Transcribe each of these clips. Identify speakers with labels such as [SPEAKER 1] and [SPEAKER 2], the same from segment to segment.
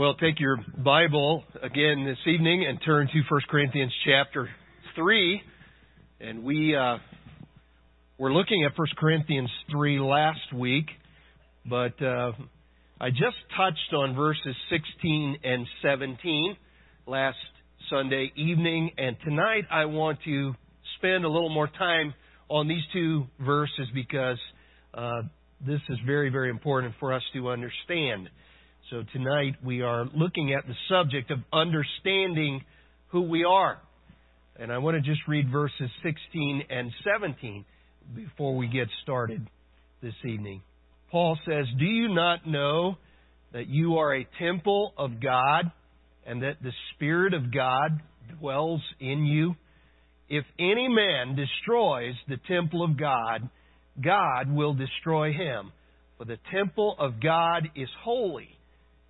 [SPEAKER 1] Well, take your Bible again this evening and turn to 1 Corinthians chapter 3. And we uh, were looking at 1 Corinthians 3 last week, but uh, I just touched on verses 16 and 17 last Sunday evening. And tonight I want to spend a little more time on these two verses because uh, this is very, very important for us to understand. So tonight we are looking at the subject of understanding who we are. And I want to just read verses 16 and 17 before we get started this evening. Paul says, Do you not know that you are a temple of God and that the Spirit of God dwells in you? If any man destroys the temple of God, God will destroy him. For the temple of God is holy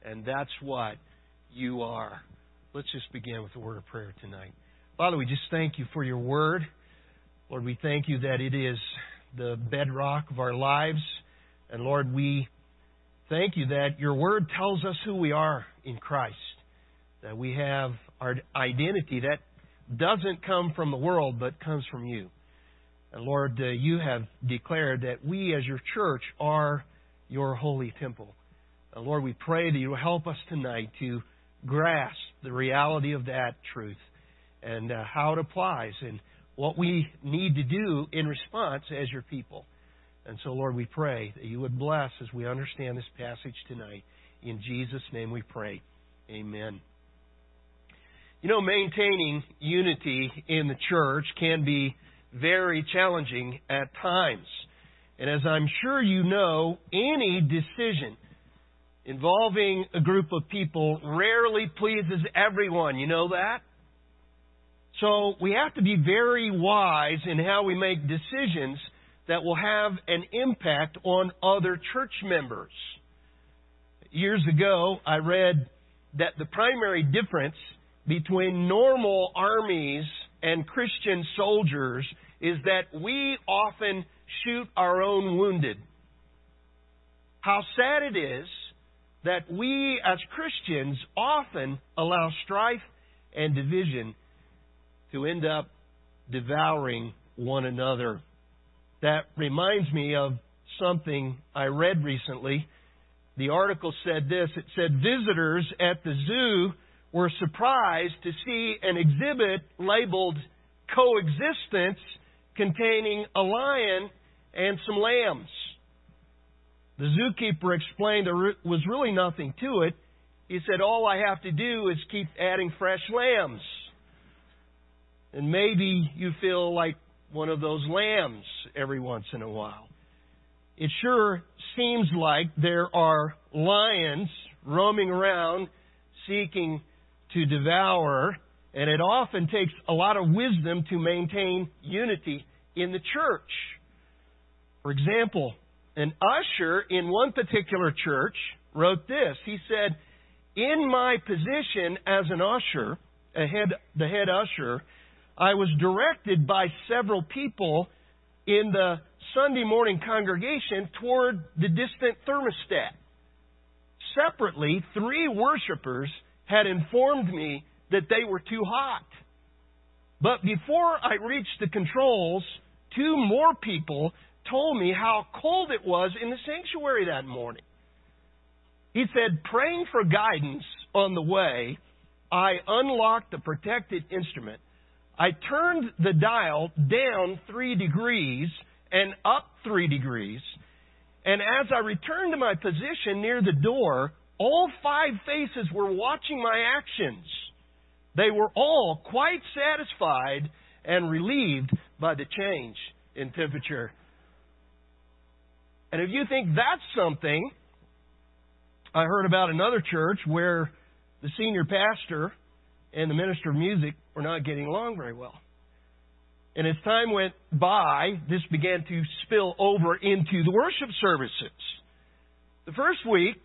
[SPEAKER 1] and that's what you are. Let's just begin with a word of prayer tonight. Father, we just thank you for your word. Lord, we thank you that it is the bedrock of our lives. And Lord, we thank you that your word tells us who we are in Christ, that we have our identity that doesn't come from the world but comes from you. And Lord, uh, you have declared that we as your church are your holy temple. Uh, Lord, we pray that you help us tonight to grasp the reality of that truth and uh, how it applies and what we need to do in response as your people. And so, Lord, we pray that you would bless as we understand this passage tonight. In Jesus' name we pray. Amen. You know, maintaining unity in the church can be very challenging at times. And as I'm sure you know, any decision involving a group of people rarely pleases everyone. You know that? So we have to be very wise in how we make decisions that will have an impact on other church members. Years ago, I read that the primary difference between normal armies and Christian soldiers is that we often shoot our own wounded. How sad it is that we as Christians often allow strife and division to end up devouring one another. That reminds me of something I read recently. The article said this it said, Visitors at the zoo were surprised to see an exhibit labeled Coexistence containing a lion and some lambs. The zookeeper explained there was really nothing to it. He said, All I have to do is keep adding fresh lambs. And maybe you feel like one of those lambs every once in a while. It sure seems like there are lions roaming around seeking to devour, and it often takes a lot of wisdom to maintain unity in the church. For example, an usher in one particular church wrote this. He said, In my position as an usher, head, the head usher, I was directed by several people in the Sunday morning congregation toward the distant thermostat. Separately, three worshipers had informed me that they were too hot. But before I reached the controls, two more people told me how cold it was in the sanctuary that morning. He said, praying for guidance on the way, I unlocked the protected instrument. I turned the dial down three degrees and up three degrees. And as I returned to my position near the door, all five faces were watching my actions. They were all quite satisfied and relieved by the change in temperature and if you think that's something, I heard about another church where the senior pastor and the minister of music were not getting along very well. And as time went by, this began to spill over into the worship services. The first week,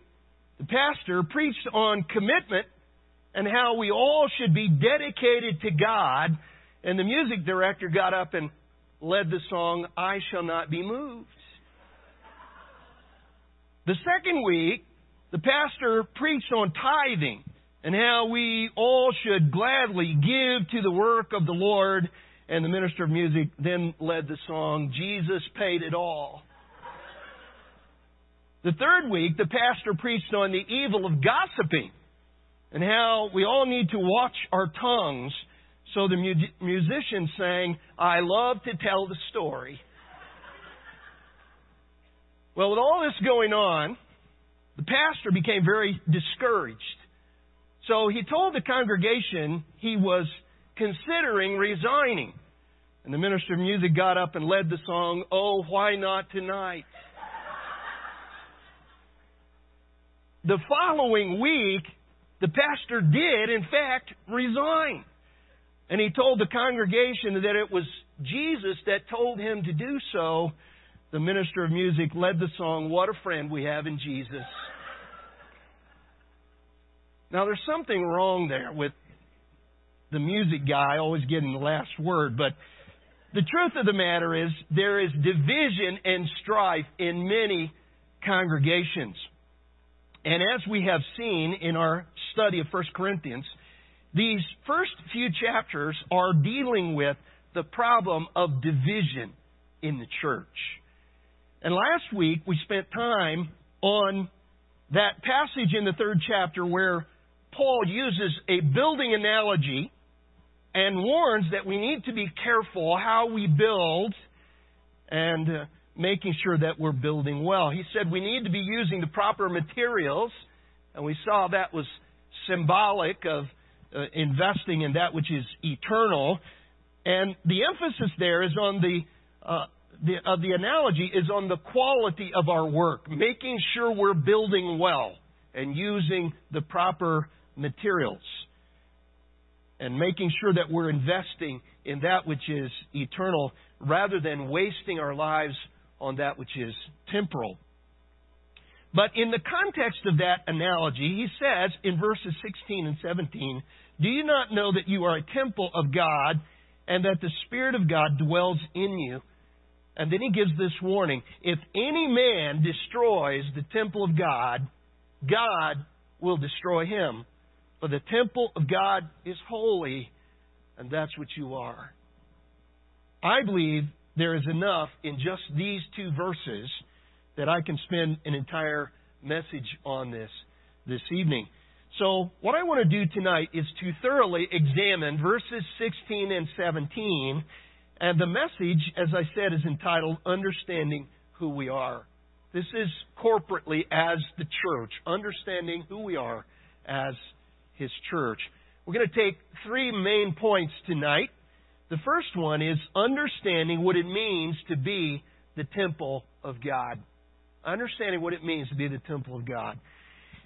[SPEAKER 1] the pastor preached on commitment and how we all should be dedicated to God. And the music director got up and led the song, I Shall Not Be Moved. The second week, the pastor preached on tithing and how we all should gladly give to the work of the Lord. And the minister of music then led the song, Jesus Paid It All. The third week, the pastor preached on the evil of gossiping and how we all need to watch our tongues. So the mu- musician sang, I love to tell the story. Well, with all this going on, the pastor became very discouraged. So he told the congregation he was considering resigning. And the minister of music got up and led the song, Oh, Why Not Tonight? the following week, the pastor did, in fact, resign. And he told the congregation that it was Jesus that told him to do so. The minister of music led the song, What a Friend We Have in Jesus. Now, there's something wrong there with the music guy always getting the last word, but the truth of the matter is there is division and strife in many congregations. And as we have seen in our study of 1 Corinthians, these first few chapters are dealing with the problem of division in the church. And last week we spent time on that passage in the third chapter where Paul uses a building analogy and warns that we need to be careful how we build and uh, making sure that we're building well. He said we need to be using the proper materials, and we saw that was symbolic of uh, investing in that which is eternal. And the emphasis there is on the, uh, the, uh, the analogy is on the quality of our work, making sure we're building well and using the proper materials and making sure that we're investing in that which is eternal rather than wasting our lives on that which is temporal. But in the context of that analogy, he says in verses 16 and 17, Do you not know that you are a temple of God and that the Spirit of God dwells in you? And then he gives this warning If any man destroys the temple of God, God will destroy him. For the temple of God is holy, and that's what you are. I believe there is enough in just these two verses that I can spend an entire message on this this evening. So, what I want to do tonight is to thoroughly examine verses 16 and 17. And the message, as I said, is entitled Understanding Who We Are. This is corporately as the church, understanding who we are as His church. We're going to take three main points tonight. The first one is understanding what it means to be the temple of God. Understanding what it means to be the temple of God.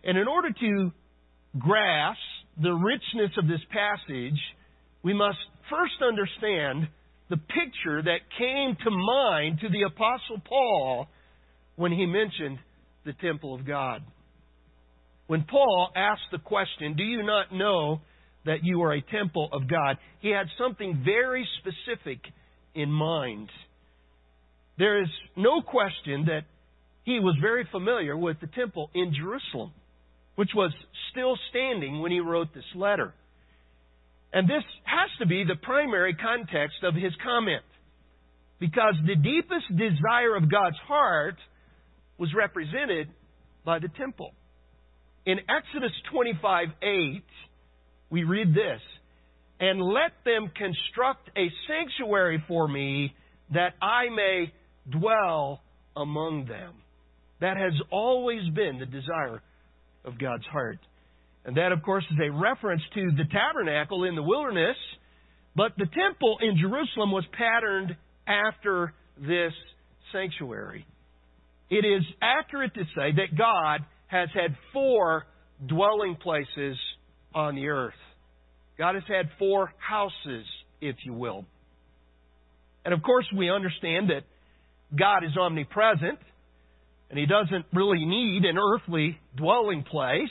[SPEAKER 1] And in order to grasp the richness of this passage, we must first understand the picture that came to mind to the Apostle Paul when he mentioned the temple of God. When Paul asked the question, Do you not know that you are a temple of God. He had something very specific in mind. There is no question that he was very familiar with the temple in Jerusalem, which was still standing when he wrote this letter. And this has to be the primary context of his comment. Because the deepest desire of God's heart was represented by the temple. In Exodus 25 8, we read this and let them construct a sanctuary for me that I may dwell among them. That has always been the desire of God's heart. And that, of course, is a reference to the tabernacle in the wilderness, but the temple in Jerusalem was patterned after this sanctuary. It is accurate to say that God has had four dwelling places on the earth. God has had four houses, if you will. And of course, we understand that God is omnipresent, and He doesn't really need an earthly dwelling place.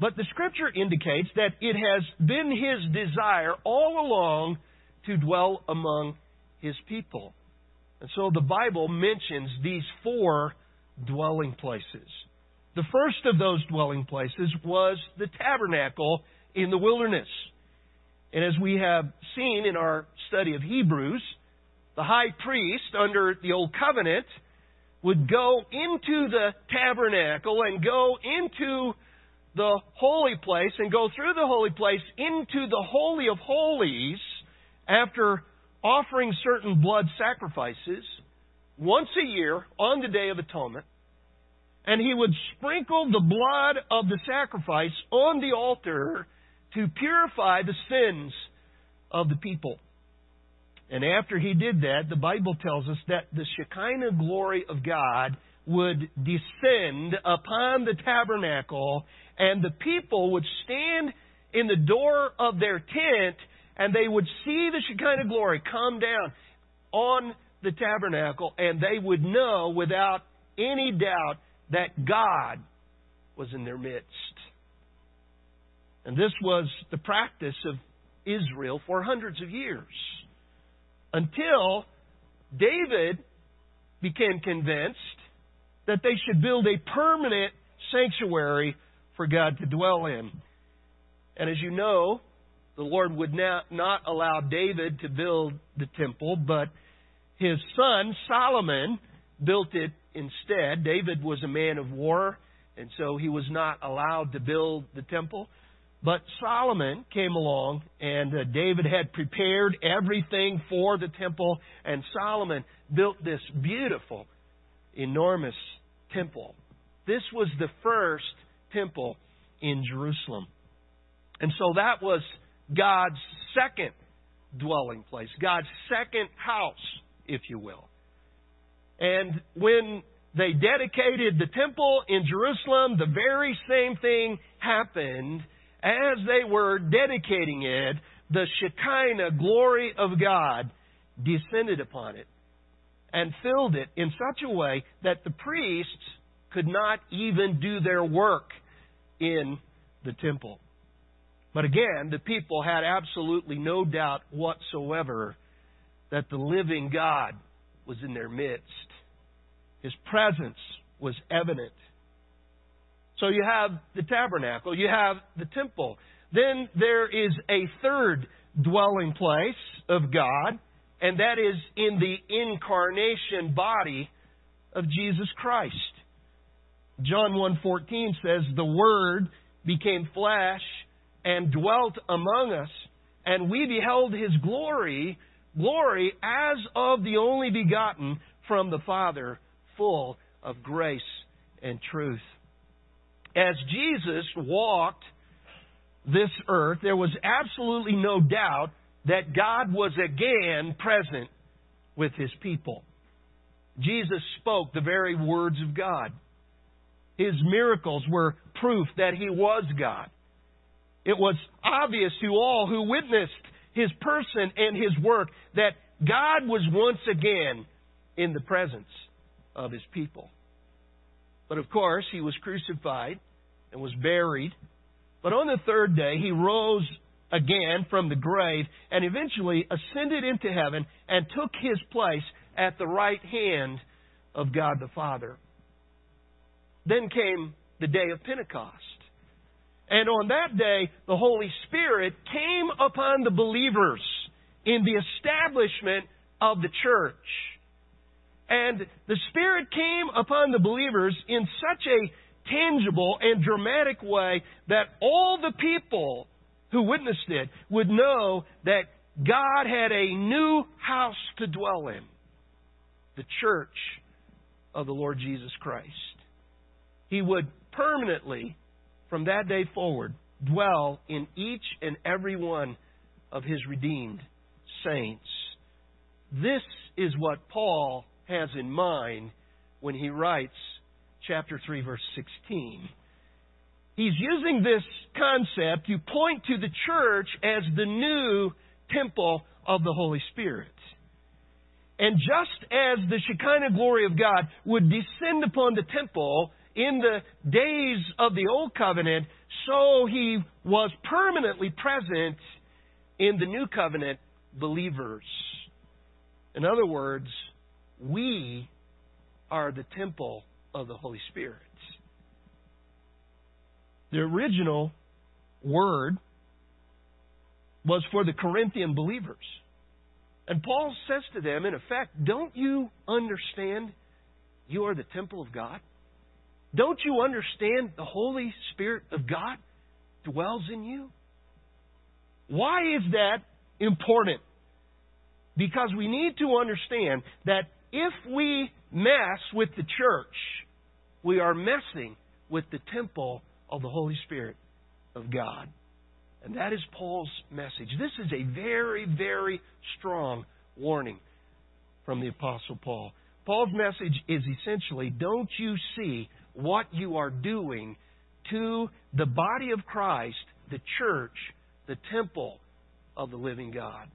[SPEAKER 1] But the Scripture indicates that it has been His desire all along to dwell among His people. And so the Bible mentions these four dwelling places. The first of those dwelling places was the tabernacle in the wilderness. And as we have seen in our study of Hebrews, the high priest under the Old Covenant would go into the tabernacle and go into the holy place and go through the holy place into the Holy of Holies after offering certain blood sacrifices once a year on the Day of Atonement. And he would sprinkle the blood of the sacrifice on the altar to purify the sins of the people. And after he did that, the Bible tells us that the Shekinah glory of God would descend upon the tabernacle, and the people would stand in the door of their tent, and they would see the Shekinah glory come down on the tabernacle, and they would know without any doubt that God was in their midst. And this was the practice of Israel for hundreds of years until David became convinced that they should build a permanent sanctuary for God to dwell in. And as you know, the Lord would not, not allow David to build the temple, but his son Solomon built it instead. David was a man of war, and so he was not allowed to build the temple. But Solomon came along, and uh, David had prepared everything for the temple, and Solomon built this beautiful, enormous temple. This was the first temple in Jerusalem. And so that was God's second dwelling place, God's second house, if you will. And when they dedicated the temple in Jerusalem, the very same thing happened as they were dedicating it, the Shekinah glory of God descended upon it and filled it in such a way that the priests could not even do their work in the temple. But again, the people had absolutely no doubt whatsoever that the living God was in their midst. His presence was evident. So you have the tabernacle, you have the temple. Then there is a third dwelling place of God, and that is in the incarnation body of Jesus Christ. John 1:14 says the word became flesh and dwelt among us and we beheld his glory glory as of the only begotten from the Father full of grace and truth as Jesus walked this earth, there was absolutely no doubt that God was again present with his people. Jesus spoke the very words of God. His miracles were proof that he was God. It was obvious to all who witnessed his person and his work that God was once again in the presence of his people. But of course, he was crucified and was buried. But on the third day, he rose again from the grave and eventually ascended into heaven and took his place at the right hand of God the Father. Then came the day of Pentecost. And on that day, the Holy Spirit came upon the believers in the establishment of the church. And the Spirit came upon the believers in such a tangible and dramatic way that all the people who witnessed it would know that God had a new house to dwell in the church of the Lord Jesus Christ. He would permanently, from that day forward, dwell in each and every one of his redeemed saints. This is what Paul has in mind when he writes chapter 3 verse 16. He's using this concept to point to the church as the new temple of the Holy Spirit. And just as the Shekinah glory of God would descend upon the temple in the days of the Old Covenant, so He was permanently present in the New Covenant believers. In other words, we are the temple of the Holy Spirit. The original word was for the Corinthian believers. And Paul says to them, in effect, don't you understand you are the temple of God? Don't you understand the Holy Spirit of God dwells in you? Why is that important? Because we need to understand that if we mess with the church, we are messing with the temple of the Holy Spirit of God. And that is Paul's message. This is a very, very strong warning from the Apostle Paul. Paul's message is essentially don't you see what you are doing to the body of Christ, the church, the temple of the living God?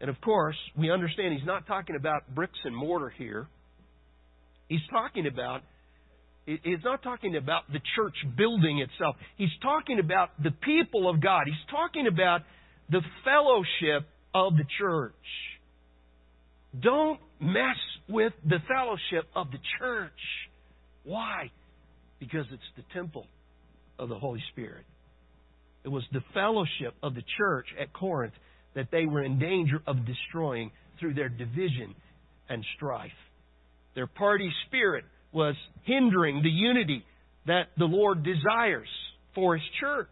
[SPEAKER 1] And of course, we understand he's not talking about bricks and mortar here. He's talking about He's not talking about the church building itself. He's talking about the people of God. He's talking about the fellowship of the church. Don't mess with the fellowship of the church. Why? Because it's the temple of the Holy Spirit. It was the fellowship of the church at Corinth that they were in danger of destroying through their division and strife. Their party spirit was hindering the unity that the Lord desires for His church.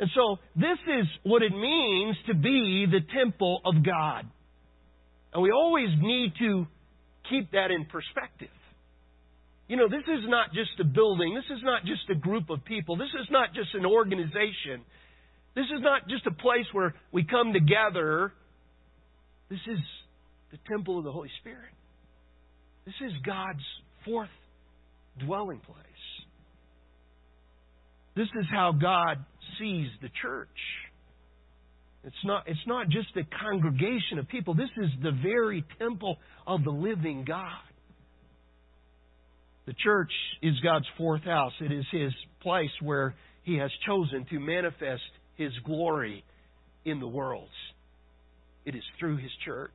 [SPEAKER 1] And so, this is what it means to be the temple of God. And we always need to keep that in perspective. You know, this is not just a building. This is not just a group of people. This is not just an organization. This is not just a place where we come together. This is the temple of the Holy Spirit. This is God's fourth dwelling place. This is how God sees the church. It's not, it's not just a congregation of people. This is the very temple of the living God. The church is God's fourth house. It is His place where He has chosen to manifest His glory in the world. It is through His church.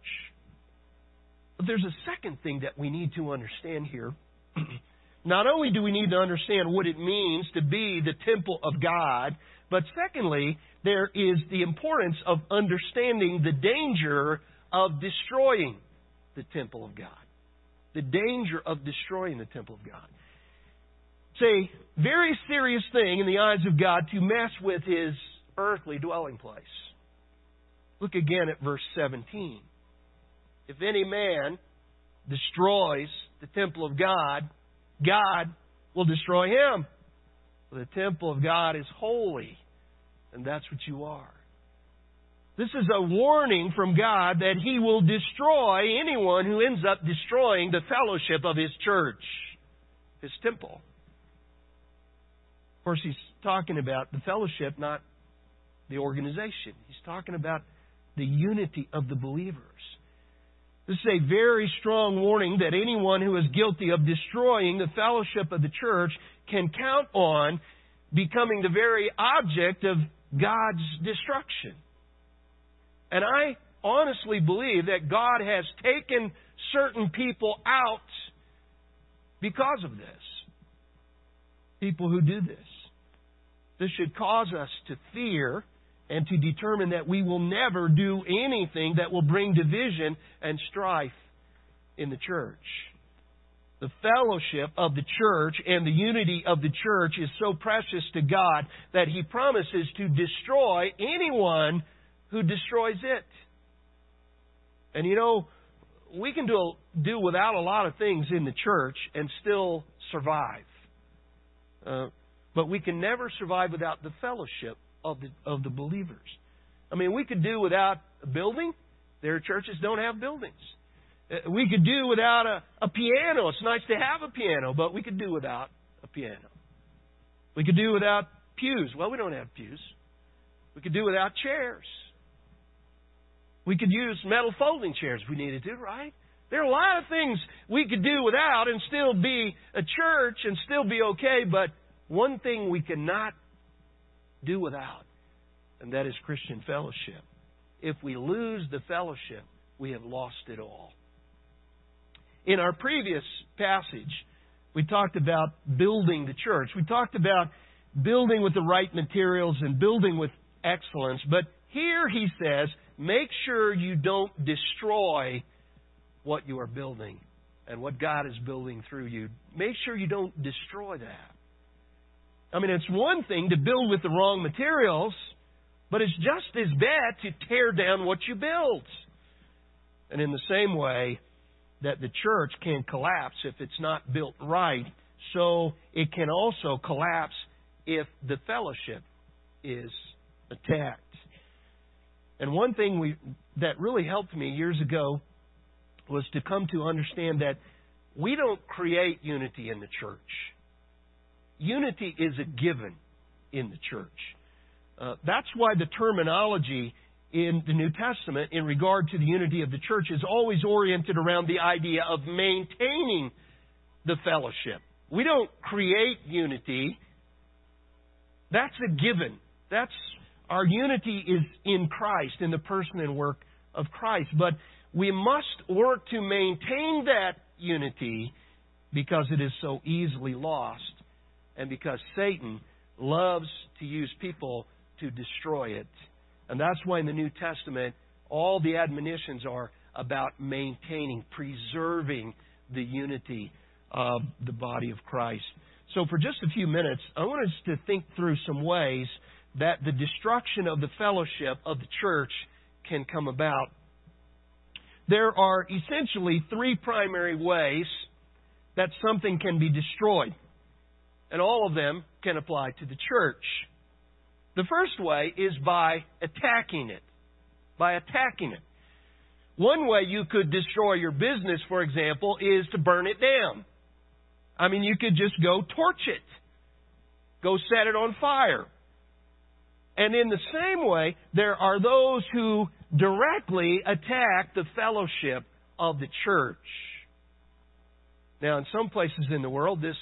[SPEAKER 1] There's a second thing that we need to understand here. Not only do we need to understand what it means to be the temple of God, but secondly, there is the importance of understanding the danger of destroying the temple of God. The danger of destroying the temple of God. It's a very serious thing in the eyes of God to mess with his earthly dwelling place. Look again at verse 17. If any man destroys the temple of God, God will destroy him. The temple of God is holy, and that's what you are. This is a warning from God that He will destroy anyone who ends up destroying the fellowship of His church, His temple. Of course, He's talking about the fellowship, not the organization. He's talking about the unity of the believers. This is a very strong warning that anyone who is guilty of destroying the fellowship of the church can count on becoming the very object of God's destruction. And I honestly believe that God has taken certain people out because of this. People who do this. This should cause us to fear and to determine that we will never do anything that will bring division and strife in the church. The fellowship of the church and the unity of the church is so precious to God that He promises to destroy anyone who destroys it. And you know, we can do, do without a lot of things in the church and still survive. Uh, but we can never survive without the fellowship of the, of the believers. I mean, we could do without a building. Their churches don't have buildings. Uh, we could do without a, a piano. It's nice to have a piano, but we could do without a piano. We could do without pews. Well, we don't have pews. We could do without chairs. We could use metal folding chairs if we needed to, right? There are a lot of things we could do without and still be a church and still be okay, but one thing we cannot do without, and that is Christian fellowship. If we lose the fellowship, we have lost it all. In our previous passage, we talked about building the church. We talked about building with the right materials and building with excellence. But here he says, make sure you don't destroy what you are building and what God is building through you. Make sure you don't destroy that. I mean, it's one thing to build with the wrong materials, but it's just as bad to tear down what you build. And in the same way that the church can collapse if it's not built right, so it can also collapse if the fellowship is attacked. And one thing we, that really helped me years ago was to come to understand that we don't create unity in the church. Unity is a given in the church. Uh, that's why the terminology in the New Testament in regard to the unity of the church is always oriented around the idea of maintaining the fellowship. We don't create unity. That's a given. That's our unity is in Christ, in the person and work of Christ. But we must work to maintain that unity because it is so easily lost and because Satan loves to use people to destroy it. And that's why in the New Testament, all the admonitions are about maintaining, preserving the unity of the body of Christ. So, for just a few minutes, I want us to think through some ways that the destruction of the fellowship of the church can come about. There are essentially three primary ways that something can be destroyed, and all of them can apply to the church. The first way is by attacking it. By attacking it. One way you could destroy your business, for example, is to burn it down. I mean, you could just go torch it, go set it on fire. And in the same way, there are those who directly attack the fellowship of the church. Now, in some places in the world, this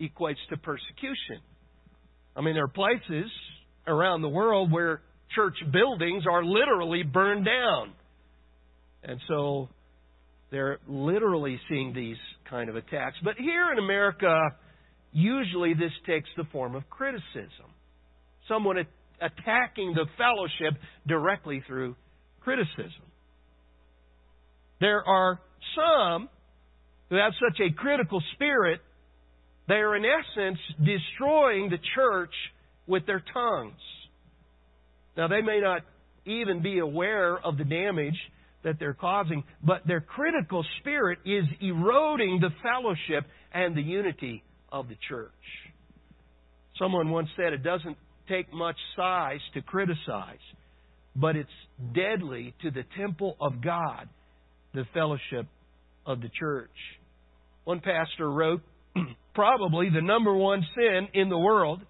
[SPEAKER 1] equates to persecution. I mean, there are places around the world where church buildings are literally burned down. And so they're literally seeing these kind of attacks. But here in America, usually this takes the form of criticism. Someone attacking the fellowship directly through criticism. There are some who have such a critical spirit, they are in essence destroying the church with their tongues. Now, they may not even be aware of the damage that they're causing, but their critical spirit is eroding the fellowship and the unity of the church. Someone once said it doesn't take much size to criticize, but it's deadly to the temple of God, the fellowship of the church. One pastor wrote, probably the number one sin in the world,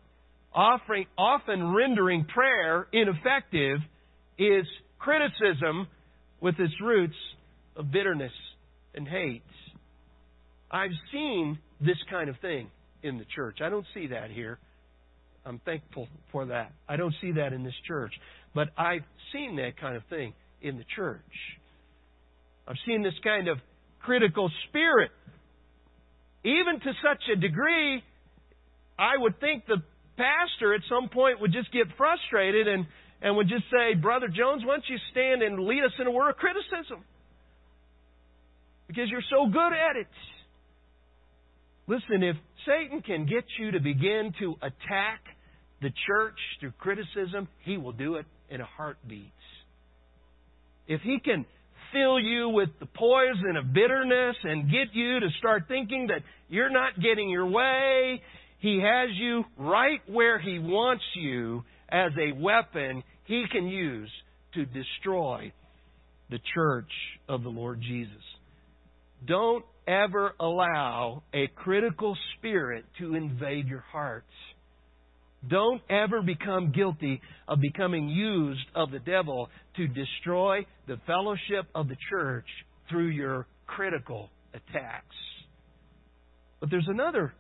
[SPEAKER 1] offering, often rendering prayer ineffective, is criticism with its roots of bitterness and hate. I've seen this kind of thing in the church. I don't see that here. I'm thankful for that. I don't see that in this church. But I've seen that kind of thing in the church. I've seen this kind of critical spirit. Even to such a degree, I would think the pastor at some point would just get frustrated and and would just say, Brother Jones, why don't you stand and lead us in a word of criticism? Because you're so good at it. Listen, if Satan can get you to begin to attack the church through criticism, he will do it in a heartbeat. If he can fill you with the poison of bitterness and get you to start thinking that you're not getting your way, he has you right where he wants you as a weapon he can use to destroy the church of the Lord Jesus. Don't ever allow a critical spirit to invade your hearts. Don't ever become guilty of becoming used of the devil to destroy the fellowship of the church through your critical attacks. But there's another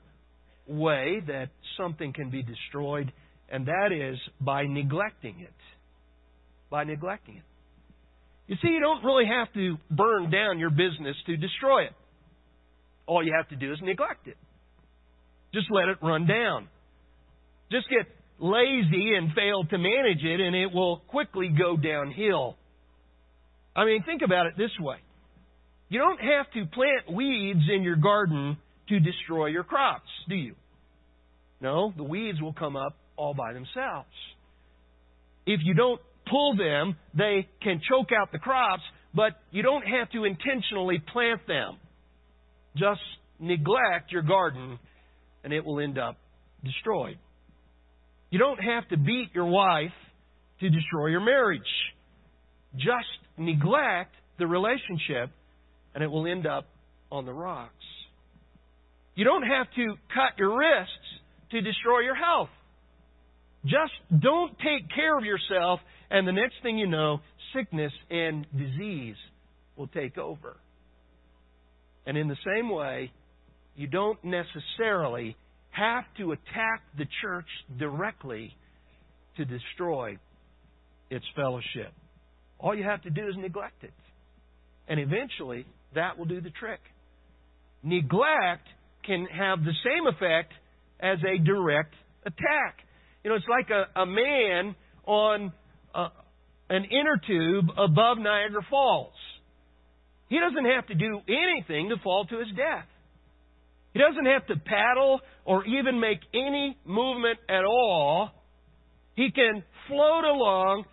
[SPEAKER 1] way that something can be destroyed, and that is by neglecting it by neglecting it. You see, you don't really have to burn down your business to destroy it. All you have to do is neglect it. Just let it run down. Just get lazy and fail to manage it, and it will quickly go downhill. I mean, think about it this way. You don't have to plant weeds in your garden to destroy your crops, do you? No, the weeds will come up all by themselves. If you don't pull them, they can choke out the crops, but you don't have to intentionally plant them. Just neglect your garden and it will end up destroyed. You don't have to beat your wife to destroy your marriage. Just neglect the relationship and it will end up on the rocks. You don't have to cut your wrists to destroy your health. Just don't take care of yourself, and the next thing you know, sickness and disease will take over. And in the same way, you don't necessarily have to attack the church directly to destroy its fellowship. All you have to do is neglect it. And eventually, that will do the trick. Neglect can have the same effect as a direct attack. You know, it's like a, a man on a, an inner tube above Niagara Falls. He doesn't have to do anything to fall to his death. He doesn't have to paddle or even make any movement at all. He can float along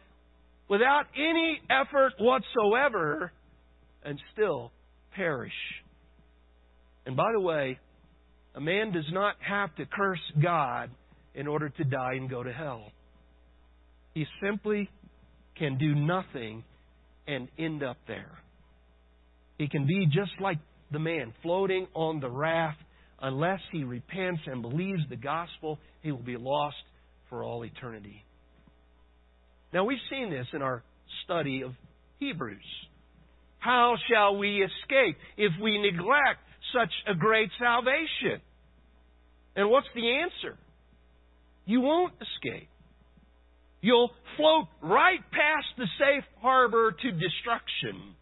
[SPEAKER 1] without any effort whatsoever and still perish. And by the way, a man does not have to curse God in order to die and go to hell. He simply can do nothing and end up there. He can be just like the man floating on the raft. Unless he repents and believes the gospel, he will be lost for all eternity. Now, we've seen this in our study of Hebrews. How shall we escape if we neglect such a great salvation? And what's the answer? You won't escape. You'll float right past the safe harbor to destruction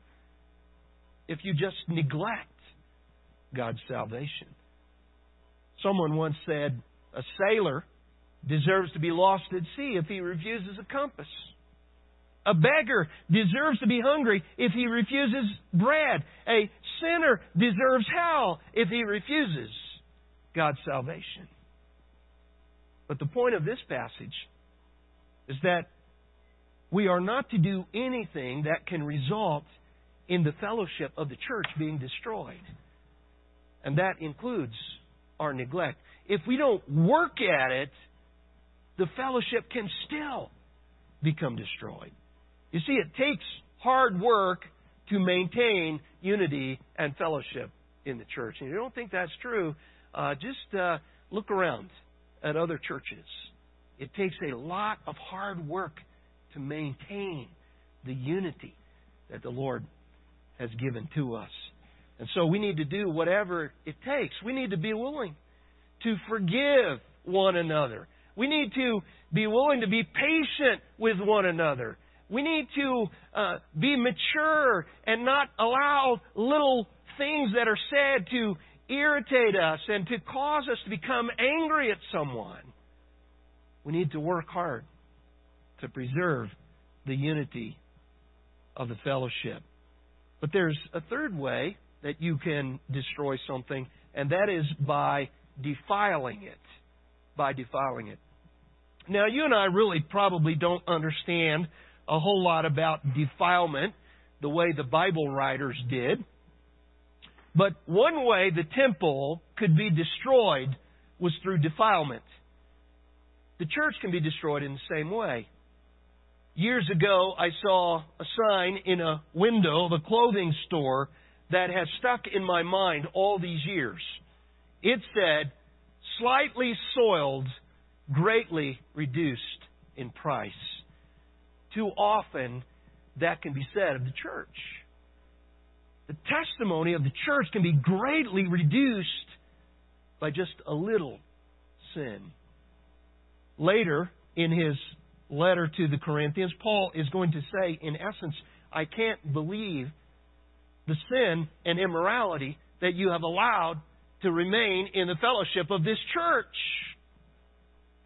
[SPEAKER 1] if you just neglect God's salvation. Someone once said, A sailor deserves to be lost at sea if he refuses a compass. A beggar deserves to be hungry if he refuses bread. A sinner deserves hell if he refuses God's salvation. But the point of this passage is that we are not to do anything that can result in the fellowship of the church being destroyed. And that includes our neglect. If we don't work at it, the fellowship can still become destroyed. You see, it takes hard work to maintain unity and fellowship in the church. And if you don't think that's true, uh, just uh, look around at other churches. It takes a lot of hard work to maintain the unity that the Lord has given to us. And so we need to do whatever it takes. We need to be willing to forgive one another. We need to be willing to be patient with one another. We need to uh, be mature and not allow little things that are said to irritate us and to cause us to become angry at someone. We need to work hard to preserve the unity of the fellowship. But there's a third way that you can destroy something, and that is by defiling it. By defiling it. Now, you and I really probably don't understand a whole lot about defilement the way the Bible writers did. But one way the temple could be destroyed was through defilement. The church can be destroyed in the same way. Years ago, I saw a sign in a window of a clothing store that has stuck in my mind all these years. It said, slightly soiled, greatly reduced in price. Too often, that can be said of the church. The testimony of the church can be greatly reduced by just a little sin. Later, in his letter to the Corinthians, Paul is going to say, in essence, I can't believe the sin and immorality that you have allowed to remain in the fellowship of this church.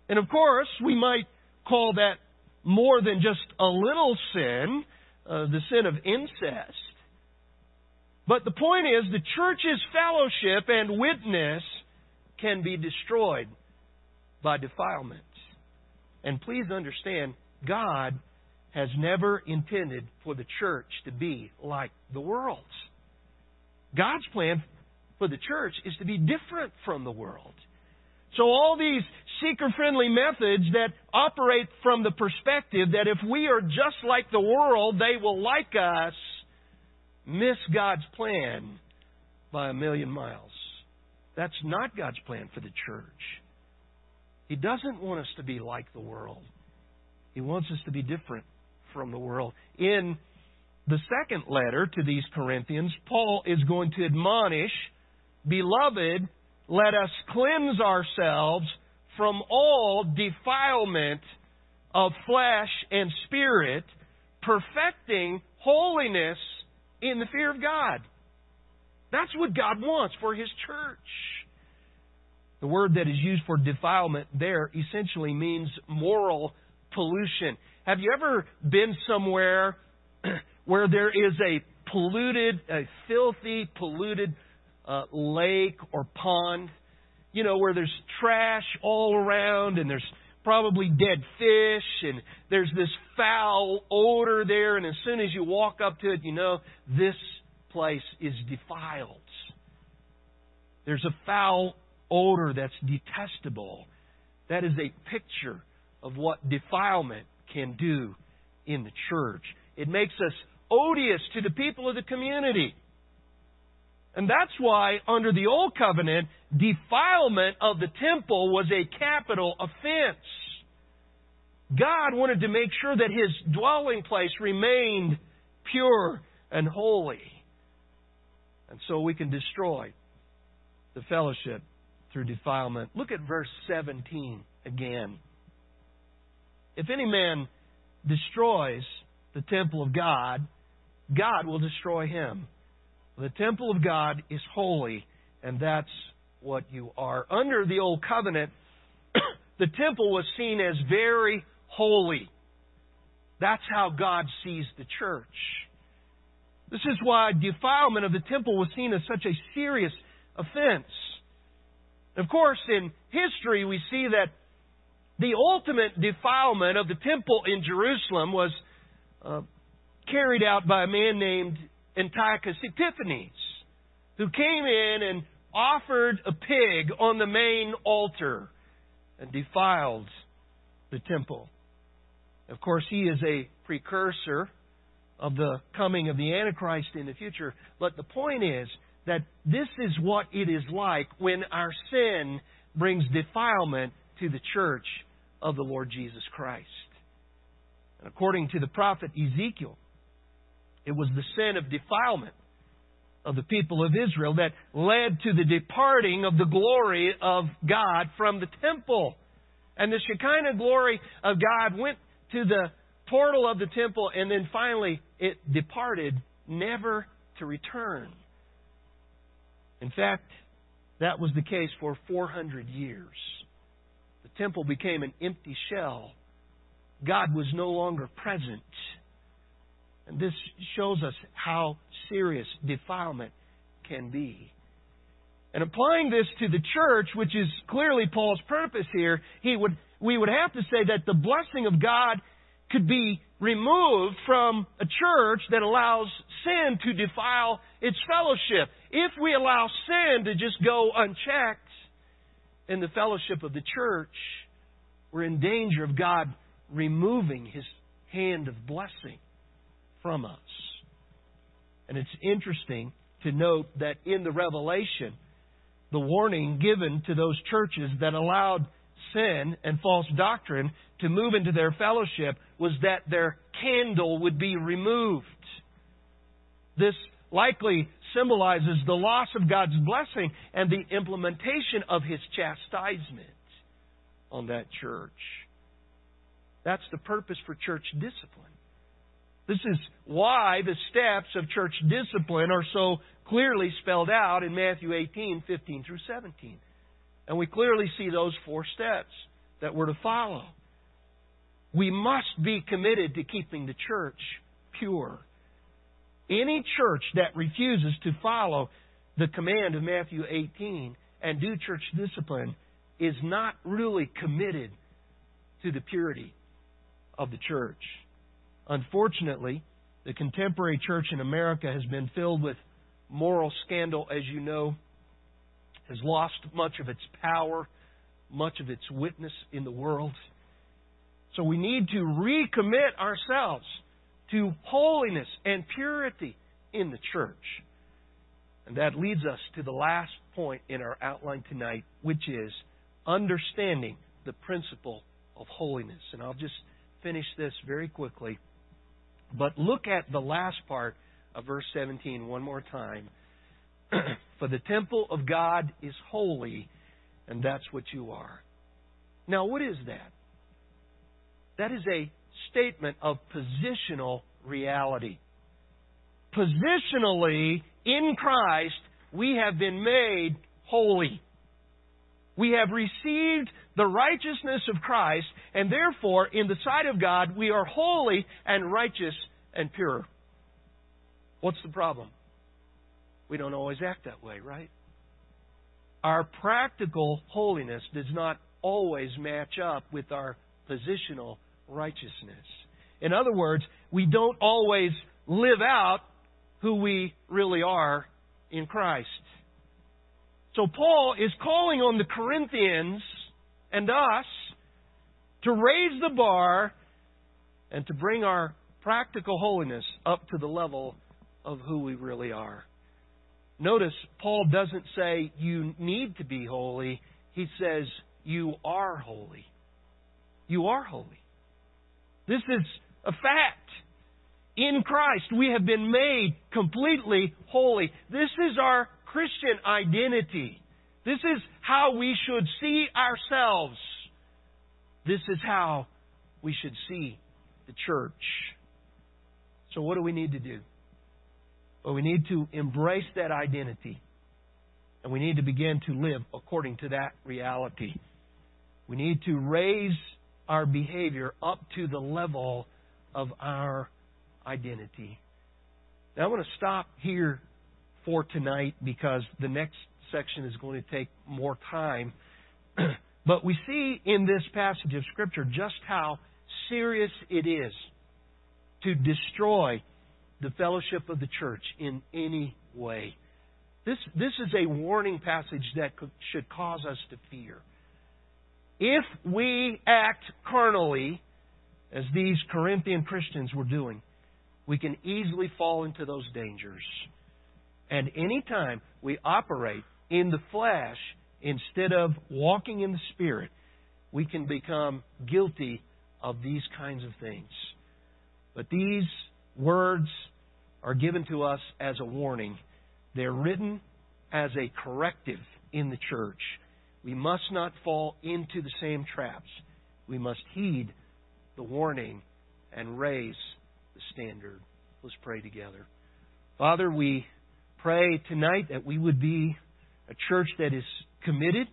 [SPEAKER 1] And of course, we might call that more than just a little sin, uh, the sin of incest. But the point is, the church's fellowship and witness can be destroyed by defilement. And please understand, God has never intended for the church to be like the world's. God's plan for the church is to be different from the world. So all these seeker friendly methods that operate from the perspective that if we are just like the world, they will like us, miss God's plan by a million miles. That's not God's plan for the church. He doesn't want us to be like the world. He wants us to be different from the world. In the second letter to these Corinthians, Paul is going to admonish, Beloved, let us cleanse ourselves from all defilement of flesh and spirit, perfecting holiness in the fear of God. That's what God wants for His church. The word that is used for defilement there essentially means moral pollution. Have you ever been somewhere where there is a polluted, a filthy, polluted uh, lake or pond? You know, where there's trash all around and there's probably dead fish and there's this foul odor there and as soon as you walk up to it, you know, this place is defiled. There's a foul odor that's detestable. That is a picture of what defilement can do in the church. It makes us odious to the people of the community. And that's why, under the Old Covenant, defilement of the temple was a capital offense. God wanted to make sure that His dwelling place remained pure and holy. And so we can destroy the fellowship through defilement. Look at verse 17 again. If any man destroys the temple of God, God will destroy him. The temple of God is holy, and that's what you are. Under the Old Covenant, the temple was seen as very holy. That's how God sees the church. This is why defilement of the temple was seen as such a serious offense. Of course, in history, we see that the ultimate defilement of the temple in Jerusalem was uh, carried out by a man named Antiochus Epiphanes, who came in and offered a pig on the main altar and defiled the temple. Of course, he is a precursor of the coming of the Antichrist in the future. But the point is that this is what it is like when our sin brings defilement to the church of the Lord Jesus Christ. And according to the prophet Ezekiel, it was the sin of defilement of the people of Israel that led to the departing of the glory of God from the temple. And the Shekinah glory of God went to the portal of the temple and then finally it departed, never to return. In fact, that was the case for 400 years. Temple became an empty shell. God was no longer present. And this shows us how serious defilement can be. And applying this to the church, which is clearly Paul's purpose here, he would, we would have to say that the blessing of God could be removed from a church that allows sin to defile its fellowship. If we allow sin to just go unchecked in the fellowship of the church, we're in danger of God removing His hand of blessing from us. And it's interesting to note that in the Revelation, the warning given to those churches that allowed sin and false doctrine to move into their fellowship was that their candle would be removed. This likely symbolizes the loss of God's blessing and the implementation of His chastisement on that church. That's the purpose for church discipline. This is why the steps of church discipline are so clearly spelled out in Matthew 18, 15 through 17. And we clearly see those four steps. that we're to follow. We must be committed to keeping the church pure. Any church that refuses to follow the command of Matthew 18 and do church discipline is not really committed to the purity of the church. Unfortunately, the contemporary church in America has been filled with moral scandal, as you know, has lost much of its power, much of its witness in the world. So we need to recommit ourselves to holiness and purity in the church. And that leads us to the last point in our outline tonight, which is understanding the principle of holiness. And I'll just finish this very quickly. But look at the last part of verse 17 one more time. For the temple of God is holy, and that's what you are. Now, what is that? That is a statement of positional reality. Positionally, in Christ, we have been made holy. We have received the righteousness of Christ, and therefore, in the sight of God, we are holy and righteous and pure. What's the problem? We don't always act that way, right? Our practical holiness does not always match up with our positional righteousness. In other words, we don't always live out who we really are in Christ. So Paul is calling on the Corinthians and us to raise the bar and to bring our practical holiness up to the level of who we really are. Notice, Paul doesn't say you need to be holy. He says you are holy. You are holy. This is a fact. In Christ, we have been made completely holy. This is our Christian identity. This is how we should see ourselves. This is how we should see the church. So, what do we need to do? Well, we need to embrace that identity. And we need to begin to live according to that reality. We need to raise our behavior up to the level of our identity. Now, I want to stop here for tonight because the next section is going to take more time. but we see in this passage of Scripture just how serious it is to destroy the fellowship of the church in any way. This, this is a warning passage that could, should cause us to fear. If we act carnally, as these Corinthian Christians were doing, we can easily fall into those dangers. And anytime we operate in the flesh instead of walking in the Spirit, we can become guilty of these kinds of things. But these words are given to us as a warning. They're written as a corrective in the church. We must not fall into the same traps. We must heed the warning and raise the standard. Let's pray together. Father, we pray tonight that we would be a church that is committed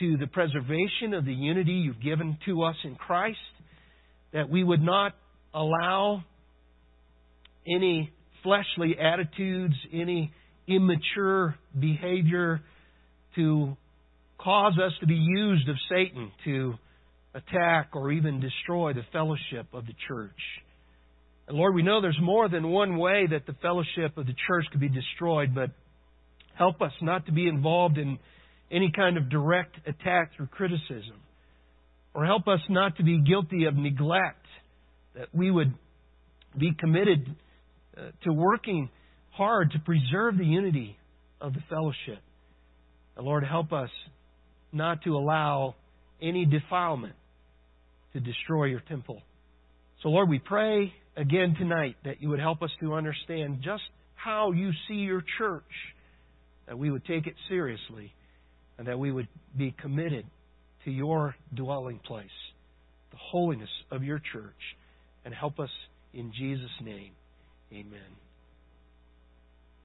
[SPEAKER 1] to the preservation of the unity you've given to us in Christ, that we would not allow any fleshly attitudes, any immature behavior to cause us to be used of Satan to attack or even destroy the fellowship of the church. And Lord, we know there's more than one way that the fellowship of the church could be destroyed, but help us not to be involved in any kind of direct attack through criticism. Or help us not to be guilty of neglect, that we would be committed uh, to working hard to preserve the unity of the fellowship. And Lord, help us not to allow any defilement to destroy your temple. So, Lord, we pray again tonight that you would help us to understand just how you see your church, that we would take it seriously, and that we would be committed to your dwelling place, the holiness of your church, and help us in Jesus' name. Amen.